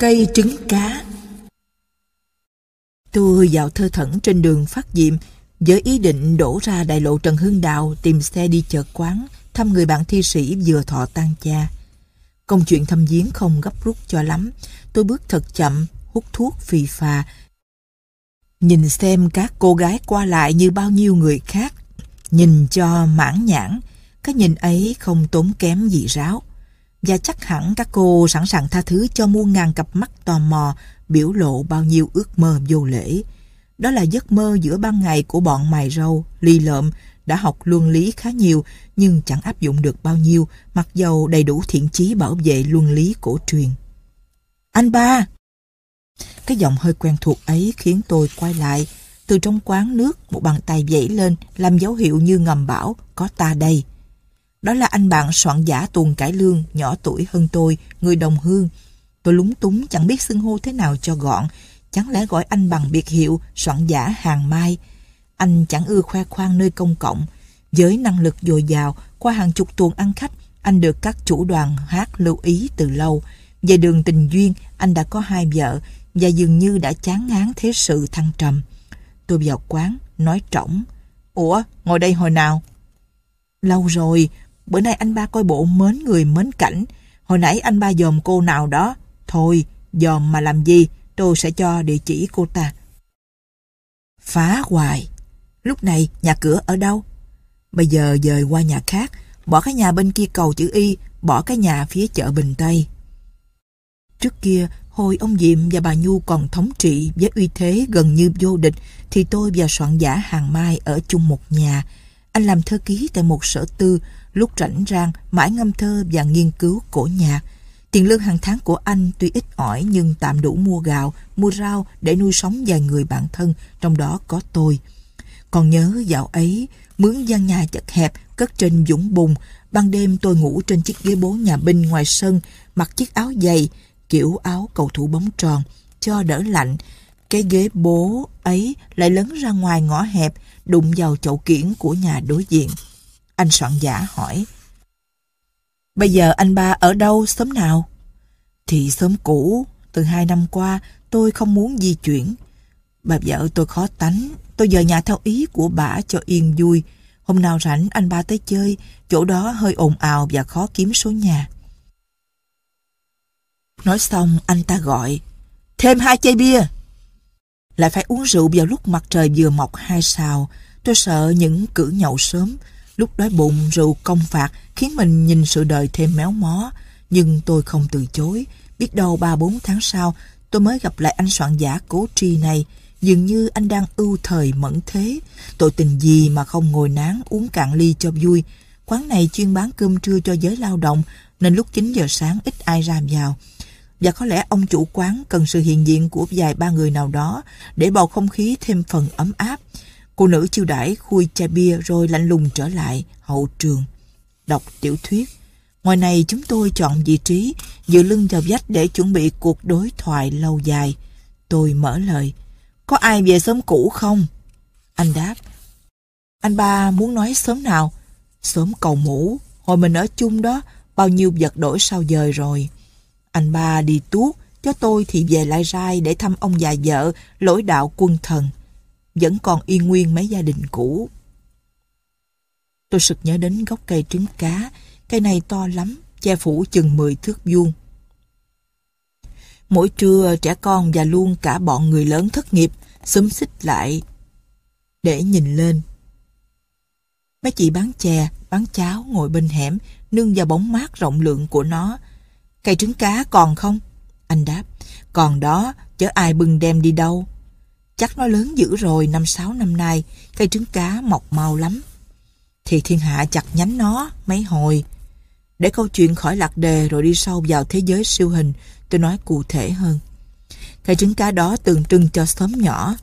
Cây trứng cá Tôi dạo thơ thẩn trên đường phát diệm với ý định đổ ra đại lộ Trần Hưng Đạo tìm xe đi chợ quán thăm người bạn thi sĩ vừa thọ tan cha. Công chuyện thăm viếng không gấp rút cho lắm. Tôi bước thật chậm, hút thuốc phì phà. Nhìn xem các cô gái qua lại như bao nhiêu người khác. Nhìn cho mãn nhãn. Cái nhìn ấy không tốn kém gì ráo. Và chắc hẳn các cô sẵn sàng tha thứ cho muôn ngàn cặp mắt tò mò biểu lộ bao nhiêu ước mơ vô lễ. Đó là giấc mơ giữa ban ngày của bọn mày râu, ly lợm, đã học luân lý khá nhiều nhưng chẳng áp dụng được bao nhiêu mặc dầu đầy đủ thiện chí bảo vệ luân lý cổ truyền. Anh ba! Cái giọng hơi quen thuộc ấy khiến tôi quay lại. Từ trong quán nước, một bàn tay dãy lên làm dấu hiệu như ngầm bảo có ta đây. Đó là anh bạn soạn giả tuần cải lương, nhỏ tuổi hơn tôi, người đồng hương. Tôi lúng túng chẳng biết xưng hô thế nào cho gọn, chẳng lẽ gọi anh bằng biệt hiệu soạn giả hàng mai. Anh chẳng ưa khoe khoang nơi công cộng. Với năng lực dồi dào, qua hàng chục tuần ăn khách, anh được các chủ đoàn hát lưu ý từ lâu. Về đường tình duyên, anh đã có hai vợ và dường như đã chán ngán thế sự thăng trầm. Tôi vào quán, nói trỏng. Ủa, ngồi đây hồi nào? Lâu rồi, bữa nay anh ba coi bộ mến người mến cảnh. Hồi nãy anh ba dòm cô nào đó. Thôi, dòm mà làm gì, tôi sẽ cho địa chỉ cô ta. Phá hoài. Lúc này nhà cửa ở đâu? Bây giờ dời qua nhà khác, bỏ cái nhà bên kia cầu chữ Y, bỏ cái nhà phía chợ Bình Tây. Trước kia, hồi ông Diệm và bà Nhu còn thống trị với uy thế gần như vô địch, thì tôi và soạn giả Hàng Mai ở chung một nhà. Anh làm thơ ký tại một sở tư, lúc rảnh rang, mãi ngâm thơ và nghiên cứu cổ nhạc. Tiền lương hàng tháng của anh tuy ít ỏi nhưng tạm đủ mua gạo, mua rau để nuôi sống vài người bạn thân, trong đó có tôi. Còn nhớ dạo ấy, mướn gian nhà chật hẹp, cất trên dũng bùn. Ban đêm tôi ngủ trên chiếc ghế bố nhà binh ngoài sân, mặc chiếc áo dày, kiểu áo cầu thủ bóng tròn, cho đỡ lạnh. Cái ghế bố ấy lại lấn ra ngoài ngõ hẹp, đụng vào chậu kiển của nhà đối diện. Anh soạn giả hỏi, Bây giờ anh ba ở đâu, sớm nào? Thì sớm cũ, từ hai năm qua tôi không muốn di chuyển. Bà vợ tôi khó tánh, tôi giờ nhà theo ý của bà cho yên vui. Hôm nào rảnh anh ba tới chơi, chỗ đó hơi ồn ào và khó kiếm số nhà. Nói xong anh ta gọi, thêm hai chai bia. Lại phải uống rượu vào lúc mặt trời vừa mọc hai sào. Tôi sợ những cử nhậu sớm, lúc đói bụng rượu công phạt khiến mình nhìn sự đời thêm méo mó. Nhưng tôi không từ chối, biết đâu ba bốn tháng sau tôi mới gặp lại anh soạn giả cố tri này Dường như anh đang ưu thời mẫn thế. Tội tình gì mà không ngồi nán uống cạn ly cho vui. Quán này chuyên bán cơm trưa cho giới lao động, nên lúc 9 giờ sáng ít ai ra vào. Và có lẽ ông chủ quán cần sự hiện diện của vài ba người nào đó để bầu không khí thêm phần ấm áp. Cô nữ chiêu đãi khui chai bia rồi lạnh lùng trở lại hậu trường. Đọc tiểu thuyết. Ngoài này chúng tôi chọn vị trí dựa lưng vào vách để chuẩn bị cuộc đối thoại lâu dài. Tôi mở lời. Có ai về sớm cũ không? Anh đáp. Anh ba muốn nói sớm nào? Sớm cầu mũ. Hồi mình ở chung đó, bao nhiêu vật đổi sao dời rồi. Anh ba đi tuốt, cho tôi thì về lại rai để thăm ông già vợ, lỗi đạo quân thần. Vẫn còn yên nguyên mấy gia đình cũ. Tôi sực nhớ đến gốc cây trứng cá. Cây này to lắm, che phủ chừng 10 thước vuông. Mỗi trưa trẻ con và luôn cả bọn người lớn thất nghiệp xúm xích lại để nhìn lên. Mấy chị bán chè, bán cháo ngồi bên hẻm nương vào bóng mát rộng lượng của nó. Cây trứng cá còn không? Anh đáp, còn đó, chớ ai bưng đem đi đâu. Chắc nó lớn dữ rồi, năm sáu năm nay, cây trứng cá mọc mau lắm. Thì thiên hạ chặt nhánh nó mấy hồi. Để câu chuyện khỏi lạc đề rồi đi sâu vào thế giới siêu hình, tôi nói cụ thể hơn. Cây trứng cá đó tượng trưng cho xóm nhỏ.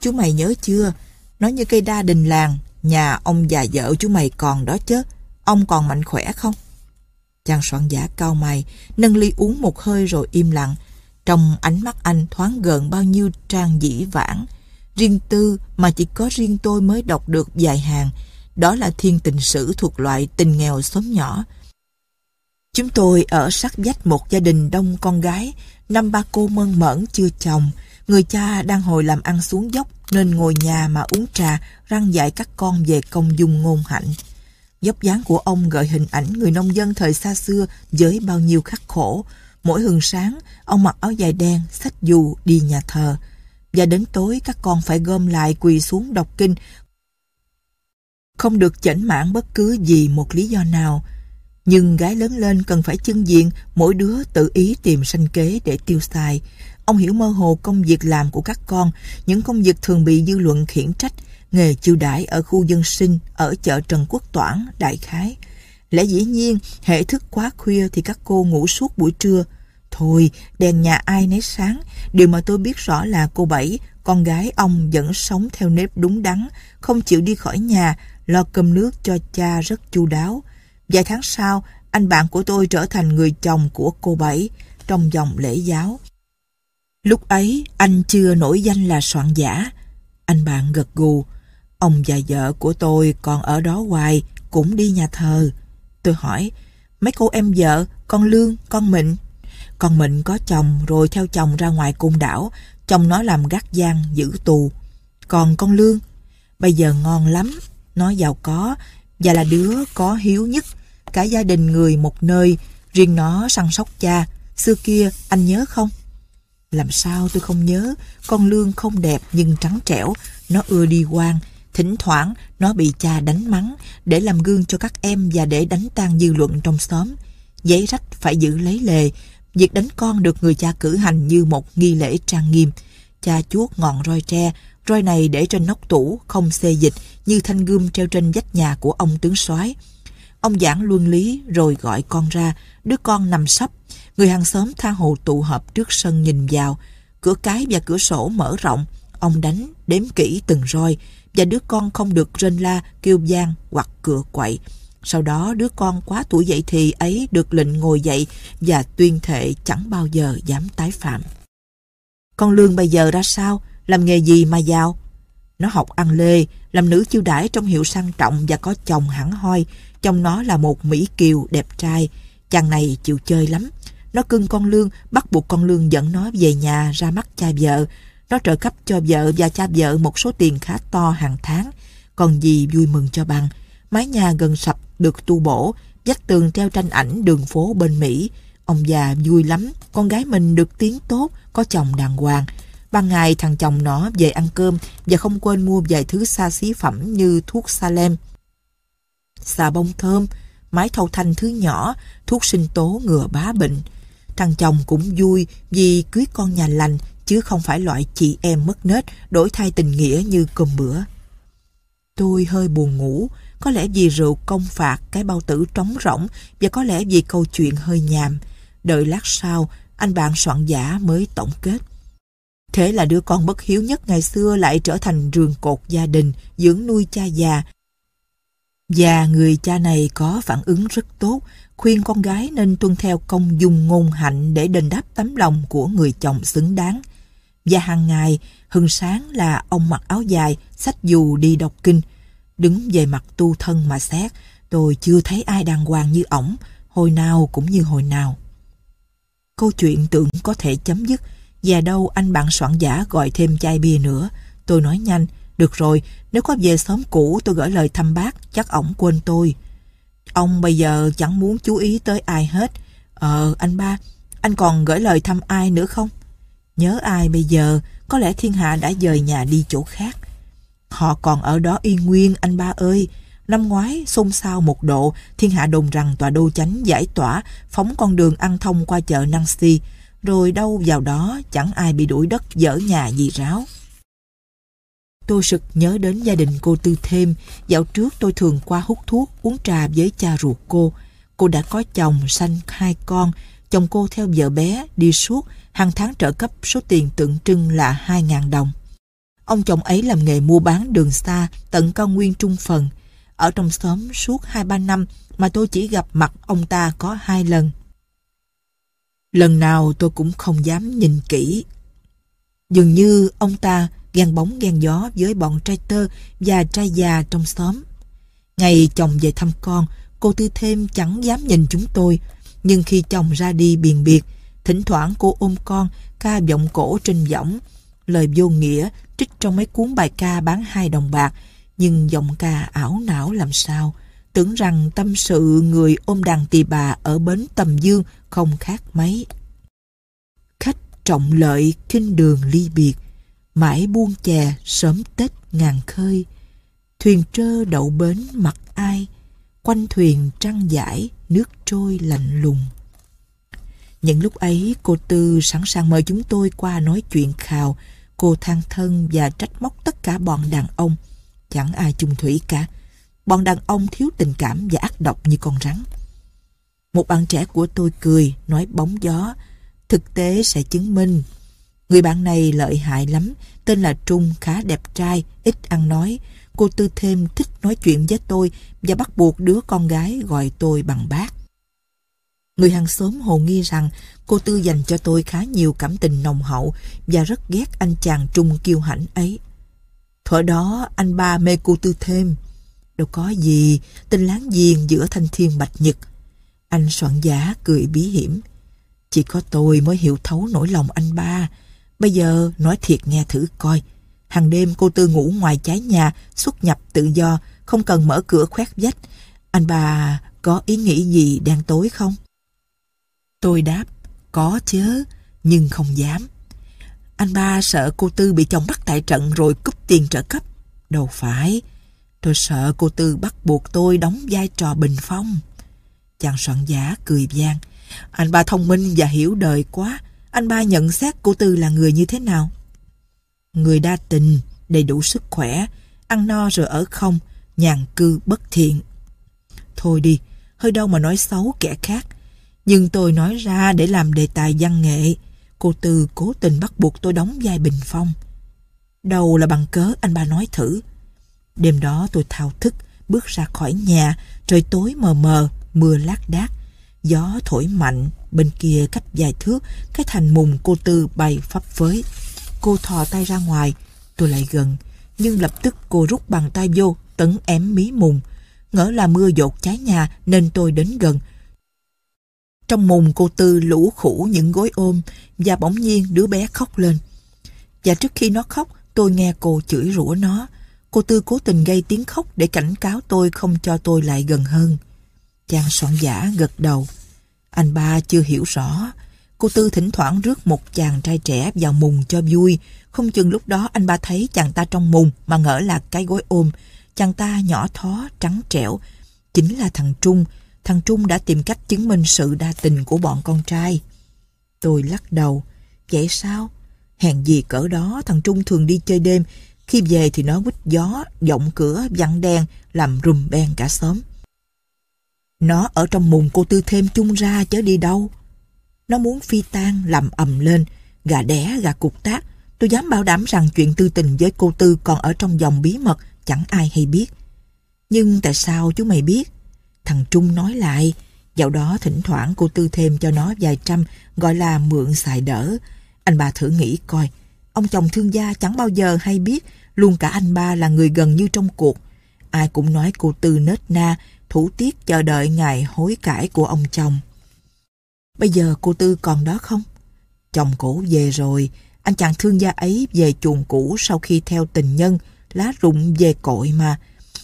Chú mày nhớ chưa? Nó như cây đa đình làng, nhà ông già vợ chú mày còn đó chứ. Ông còn mạnh khỏe không? Chàng soạn giả cao mày, nâng ly uống một hơi rồi im lặng. Trong ánh mắt anh thoáng gần bao nhiêu trang dĩ vãng. Riêng tư mà chỉ có riêng tôi mới đọc được vài hàng. Đó là thiên tình sử thuộc loại tình nghèo xóm nhỏ. Chúng tôi ở sát vách một gia đình đông con gái, năm ba cô mơn mởn chưa chồng. Người cha đang hồi làm ăn xuống dốc nên ngồi nhà mà uống trà, răng dạy các con về công dung ngôn hạnh. Dốc dáng của ông gợi hình ảnh người nông dân thời xa xưa với bao nhiêu khắc khổ. Mỗi hừng sáng, ông mặc áo dài đen, xách dù đi nhà thờ. Và đến tối các con phải gom lại quỳ xuống đọc kinh. Không được chảnh mãn bất cứ gì một lý do nào. Nhưng gái lớn lên cần phải chân diện, mỗi đứa tự ý tìm sanh kế để tiêu xài. Ông hiểu mơ hồ công việc làm của các con, những công việc thường bị dư luận khiển trách, nghề chiêu đãi ở khu dân sinh, ở chợ Trần Quốc Toản, Đại Khái. Lẽ dĩ nhiên, hệ thức quá khuya thì các cô ngủ suốt buổi trưa. Thôi, đèn nhà ai nấy sáng, điều mà tôi biết rõ là cô Bảy, con gái ông vẫn sống theo nếp đúng đắn, không chịu đi khỏi nhà, lo cơm nước cho cha rất chu đáo. Vài tháng sau, anh bạn của tôi trở thành người chồng của cô Bảy trong dòng lễ giáo. Lúc ấy, anh chưa nổi danh là soạn giả. Anh bạn gật gù. Ông và vợ của tôi còn ở đó hoài, cũng đi nhà thờ. Tôi hỏi, mấy cô em vợ, con Lương, con Mịnh. Con Mịnh có chồng rồi theo chồng ra ngoài cung đảo, chồng nó làm gác giang, giữ tù. Còn con Lương, bây giờ ngon lắm, nó giàu có và là đứa có hiếu nhất. Cả gia đình người một nơi, riêng nó săn sóc cha. Xưa kia anh nhớ không? Làm sao tôi không nhớ, con Lương không đẹp nhưng trắng trẻo, nó ưa đi quan. Thỉnh thoảng nó bị cha đánh mắng để làm gương cho các em và để đánh tan dư luận trong xóm. Giấy rách phải giữ lấy lề, việc đánh con được người cha cử hành như một nghi lễ trang nghiêm. Cha chuốt ngọn roi tre, roi này để trên nóc tủ, không xê dịch như thanh gươm treo trên vách nhà của ông tướng soái. Ông giảng luân lý rồi gọi con ra, đứa con nằm sấp. Người hàng xóm tha hồ tụ họp trước sân nhìn vào. Cửa cái và cửa sổ mở rộng. Ông đánh, đếm kỹ từng roi và đứa con không được rên la, kêu gian hoặc cửa quậy. Sau đó đứa con quá tuổi dậy thì ấy được lệnh ngồi dậy và tuyên thệ chẳng bao giờ dám tái phạm. Con Lương bây giờ ra sao? Làm nghề gì mà giàu? Nó học ăn lê, làm nữ chiêu đãi trong hiệu sang trọng và có chồng hẳn hoi. Trong nó là một Mỹ Kiều đẹp trai. Chàng này chịu chơi lắm. Nó cưng con Lương, bắt buộc con Lương dẫn nó về nhà ra mắt cha vợ. Nó trợ cấp cho vợ và cha vợ một số tiền khá to hàng tháng. Còn gì vui mừng cho bằng. Mái nhà gần sập được tu bổ, vách tường treo tranh ảnh đường phố bên Mỹ. Ông già vui lắm, con gái mình được tiếng tốt, có chồng đàng hoàng. Ban ngày thằng chồng nó về ăn cơm và không quên mua vài thứ xa xí phẩm như thuốc Salem, xà bông thơm, máy thâu thanh thứ nhỏ, thuốc sinh tố ngừa bá bệnh. Thằng chồng cũng vui vì cưới con nhà lành chứ không phải loại chị em mất nết đổi thay tình nghĩa như cơm bữa. Tôi hơi buồn ngủ, có lẽ vì rượu công phạt cái bao tử trống rỗng và có lẽ vì câu chuyện hơi nhàm. Đợi lát sau, anh bạn soạn giả mới tổng kết. Thế là đứa con bất hiếu nhất ngày xưa lại trở thành rường cột gia đình, dưỡng nuôi cha già. Và người cha này có phản ứng rất tốt, khuyên con gái nên tuân theo công dung ngôn hạnh để đền đáp tấm lòng của người chồng xứng đáng. Và hàng ngày, hừng sáng là ông mặc áo dài, sách dù đi đọc kinh. Đứng về mặt tu thân mà xét, tôi chưa thấy ai đàng hoàng như ổng, hồi nào cũng như hồi nào. Câu chuyện tưởng có thể chấm dứt, và đâu anh bạn soạn giả gọi thêm chai bia nữa. Tôi nói nhanh, được rồi, nếu có về xóm cũ tôi gửi lời thăm bác, chắc ổng quên tôi. Ông bây giờ chẳng muốn chú ý tới ai hết. Ờ, anh ba, anh còn gửi lời thăm ai nữa không? Nhớ ai bây giờ, có lẽ thiên hạ đã dời nhà đi chỗ khác. Họ còn ở đó y nguyên anh ba ơi. Năm ngoái, xôn xao một độ, thiên hạ đồn rằng tòa đô chánh giải tỏa, phóng con đường ăn thông qua chợ Nancy, rồi đâu vào đó chẳng ai bị đuổi đất dở nhà gì ráo. Tôi sực nhớ đến gia đình cô Tư Thêm. Dạo trước tôi thường qua hút thuốc, uống trà với cha ruột cô. Cô đã có chồng, sanh hai con. Chồng cô theo vợ bé, đi suốt, hàng tháng trợ cấp số tiền tượng trưng là 2.000 đồng. Ông chồng ấy làm nghề mua bán đường xa, tận cao nguyên trung phần. Ở trong xóm suốt 2-3 năm mà tôi chỉ gặp mặt ông ta có hai lần. Lần nào tôi cũng không dám nhìn kỹ. Dường như ông ta ghen bóng ghen gió với bọn trai tơ và trai già trong xóm. Ngày chồng về thăm con, cô Tư Thêm chẳng dám nhìn chúng tôi. Nhưng khi chồng ra đi biền biệt, thỉnh thoảng cô ôm con, ca giọng cổ trên giọng lời vô nghĩa trích trong mấy cuốn bài ca bán hai đồng bạc, nhưng giọng ca ảo não làm sao. Tưởng rằng tâm sự người ôm đàn tỳ bà ở bến Tầm Dương không khác mấy. Khách trọng lợi kinh đường ly biệt, mãi buông chè sớm Tết ngàn khơi. Thuyền trơ đậu bến mặt quanh thuyền trăng giải, nước trôi lạnh lùng. Những lúc ấy, cô Tư sẵn sàng mời chúng tôi qua nói chuyện khào, cô than thân và trách móc tất cả bọn đàn ông. Chẳng ai chung thủy cả. Bọn đàn ông thiếu tình cảm và ác độc như con rắn. Một bạn trẻ của tôi cười, nói bóng gió. Thực tế sẽ chứng minh. Người bạn này lợi hại lắm, tên là Trung, khá đẹp trai, ít ăn nói. Cô Tư thêm thích nói chuyện với tôi và bắt buộc đứa con gái gọi tôi bằng bác. Người hàng xóm hồ nghi rằng cô Tư dành cho tôi khá nhiều cảm tình nồng hậu và rất ghét anh chàng Trung kiêu hãnh ấy. Thuở đó anh ba mê cô Tư thêm. Đâu có gì, tình láng giềng giữa thanh thiên bạch nhật. Anh soạn giả cười bí hiểm. Chỉ có tôi mới hiểu thấu nỗi lòng anh ba. Bây giờ nói thiệt nghe thử coi. Hàng đêm cô Tư ngủ ngoài trái nhà, xuất nhập tự do, không cần mở cửa khoét vách. Anh bà có ý nghĩ gì đang tối không? Tôi đáp, có chứ, nhưng không dám. Anh ba sợ cô Tư bị chồng bắt tại trận rồi cúp tiền trợ cấp. Đâu phải, tôi sợ cô Tư bắt buộc tôi đóng vai trò bình phong. Chàng soạn giả cười vang. Anh ba thông minh và hiểu đời quá. Anh ba nhận xét cô Tư là người như thế nào? Người đa tình, đầy đủ sức khỏe, ăn no rồi ở không, nhàn cư bất thiện. Thôi đi, hơi đâu mà nói xấu kẻ khác. Nhưng tôi nói ra để làm đề tài văn nghệ. Cô Tư cố tình bắt buộc tôi đóng vai bình phong. đầu là bằng cớ anh ba nói thử. Đêm đó tôi thao thức, bước ra khỏi nhà, trời tối mờ mờ, mưa lác đác. Gió thổi mạnh, bên kia cách vài thước, cái thành mùng cô Tư bay phấp phới. Cô thò tay ra ngoài, tôi lại gần, nhưng lập tức cô rút bàn tay vô, tấn ém mí mùng. Ngỡ là mưa dột trái nhà nên tôi đến gần, trong mùng cô Tư lũ khủ những gối ôm và bỗng nhiên đứa bé khóc lên. Và trước khi nó khóc, tôi nghe cô chửi rủa nó. Cô Tư cố tình gây tiếng khóc để cảnh cáo tôi không cho tôi lại gần hơn. Chàng soạn giả gật đầu. Anh ba chưa hiểu rõ. Cô Tư thỉnh thoảng rước một chàng trai trẻ vào mùng cho vui. Không chừng lúc đó anh ba thấy chàng ta trong mùng mà ngỡ là cái gối ôm. Chàng ta nhỏ thó, trắng trẻo. Chính là thằng Trung, thằng Trung đã tìm cách chứng minh sự đa tình của bọn con trai. Tôi lắc đầu. Vậy sao? Hèn gì cỡ đó thằng Trung thường đi chơi đêm. Khi về thì nó quýt gió, giọng cửa, vặn đèn, làm rùm beng cả xóm. Nó ở trong mùng cô Tư thêm chung ra chớ đi đâu. Nó muốn phi tan, làm ầm lên, gà đẻ, gà cục tác. Tôi dám bảo đảm rằng chuyện tư tình với cô Tư còn ở trong dòng bí mật, chẳng ai hay biết. Nhưng tại sao chú mày biết? Thằng Trung nói lại, dạo đó thỉnh thoảng cô Tư thêm cho nó vài trăm, gọi là mượn xài đỡ. Anh ba thử nghĩ coi, ông chồng thương gia chẳng bao giờ hay biết, luôn cả anh ba là người gần như trong cuộc. Ai cũng nói cô Tư nết na, thủ tiết chờ đợi ngày hối cải của ông chồng. Bây giờ cô Tư còn đó không? Chồng cổ về rồi, anh chàng thương gia ấy về chuồng cũ sau khi theo tình nhân, lá rụng về cội mà.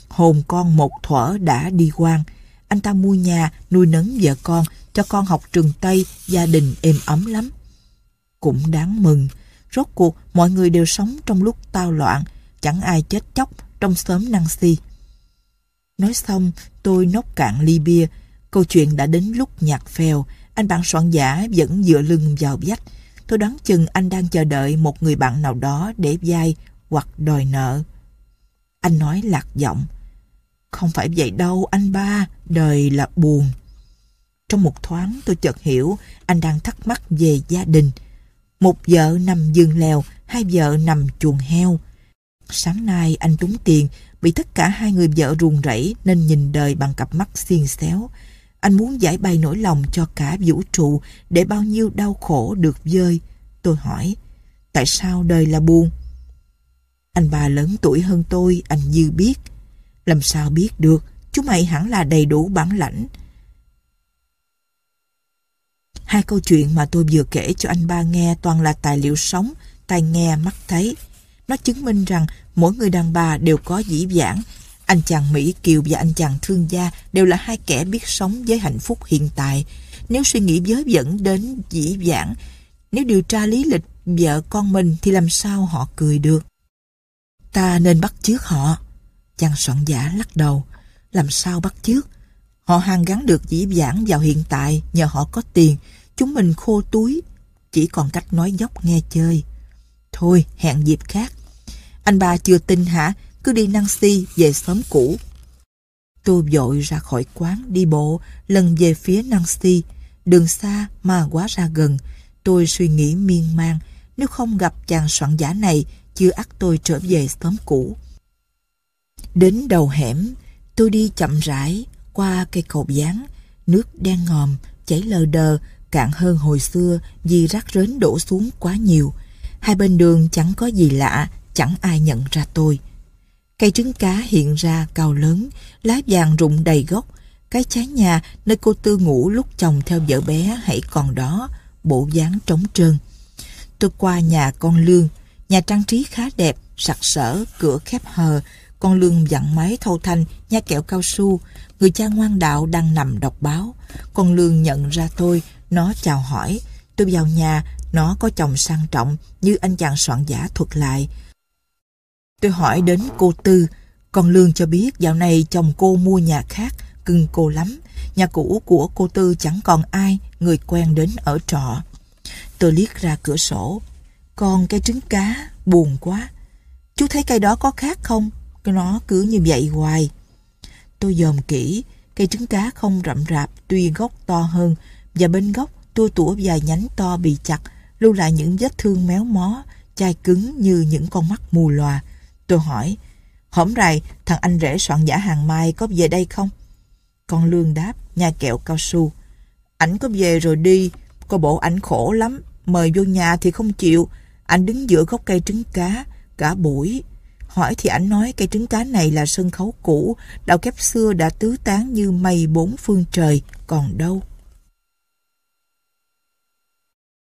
Hồn con một thuở đã đi quan, anh ta mua nhà, nuôi nấng vợ con, cho con học trường Tây, gia đình êm ấm lắm. Cũng đáng mừng, rốt cuộc mọi người đều sống trong lúc tao loạn, chẳng ai chết chóc trong xóm năng si. Nói xong, tôi nốc cạn ly bia, câu chuyện đã đến lúc nhạt phèo, anh bạn soạn giả vẫn dựa lưng vào vách. Tôi đoán chừng anh đang chờ đợi một người bạn nào đó để vay hoặc đòi nợ. Anh nói lạc giọng. Không phải vậy đâu anh ba, đời là buồn. Trong một thoáng tôi chợt hiểu anh đang thắc mắc về gia đình. Một vợ nằm giường lèo, hai vợ nằm chuồng heo. Sáng nay anh trúng tiền, bị tất cả hai người vợ ruồng rẫy nên nhìn đời bằng cặp mắt xiên xéo. Anh muốn giải bày nỗi lòng cho cả vũ trụ để bao nhiêu đau khổ được vơi. Tôi hỏi, tại sao đời là buồn? Anh bà lớn tuổi hơn tôi, anh dư biết. Làm sao biết được, chú mày hẳn là đầy đủ bản lãnh. Hai câu chuyện mà tôi vừa kể cho anh ba nghe toàn là tài liệu sống, tai nghe, mắt thấy. Nó chứng minh rằng mỗi người đàn bà đều có dĩ vãng. Anh chàng Mỹ Kiều và anh chàng thương gia đều là hai kẻ biết sống với hạnh phúc hiện tại. Nếu suy nghĩ giới dẫn đến dĩ vãng, nếu điều tra lý lịch vợ con mình thì làm sao họ cười được? Ta nên bắt chước họ. Chàng soạn giả lắc đầu. Làm sao bắt chước? Họ hàng gắn được dĩ vãng vào hiện tại nhờ họ có tiền. Chúng mình khô túi. Chỉ còn cách nói dốc nghe chơi. Thôi, hẹn dịp khác. Anh ba chưa tin hả? Cứ đi năng si về xóm cũ. Tôi vội ra khỏi quán đi bộ, lần về phía Năng Si, Đường xa mà quá ra gần. Tôi suy nghĩ miên man. Nếu không gặp chàng soạn giả này, chưa ắt tôi trở về xóm cũ. Đến đầu hẻm, tôi đi chậm rãi qua cây cầu dáng, nước đen ngòm, chảy lờ đờ, cạn hơn hồi xưa vì rác rến đổ xuống quá nhiều. Hai bên đường chẳng có gì lạ, chẳng ai nhận ra tôi. Cây trứng cá hiện ra cao lớn, lá vàng rụng đầy gốc. Cái trái nhà nơi cô Tư ngủ lúc chồng theo vợ bé hãy còn đó, bộ dáng trống trơn. Tôi qua nhà con Lương, nhà trang trí khá đẹp, sặc sỡ, cửa khép hờ. Con Lương dặn máy thâu thanh, nha kẹo cao su. Người cha ngoan đạo đang nằm đọc báo. Con Lương nhận ra tôi, nó chào hỏi. Tôi vào nhà, nó có chồng sang trọng như anh chàng soạn giả thuật lại. Tôi hỏi đến cô Tư, con Lương cho biết dạo này chồng cô mua nhà khác, cưng cô lắm. Nhà cũ của cô Tư chẳng còn ai, người quen đến ở trọ. Tôi liếc ra cửa sổ. con cây trứng cá, buồn quá. Chú thấy cây đó có khác không? Nó cứ như vậy hoài. Tôi dòm kỹ, cây trứng cá không rậm rạp, tuy gốc to hơn, và bên gốc tua tủa vài nhánh to bị chặt, lưu lại những vết thương méo mó, chai cứng như những con mắt mù lòa. Tôi hỏi, hổm rày thằng anh rể soạn giả hàng mai có về đây không? Con Lương đáp, nhà kẹo cao su. Ảnh có về rồi đi, có bộ ảnh khổ lắm, mời vô nhà thì không chịu. ảnh đứng giữa gốc cây trứng cá, cả buổi. Hỏi thì ảnh nói cây trứng cá này là sân khấu cũ, đạo kép xưa đã tứ tán như mây bốn phương trời, còn đâu.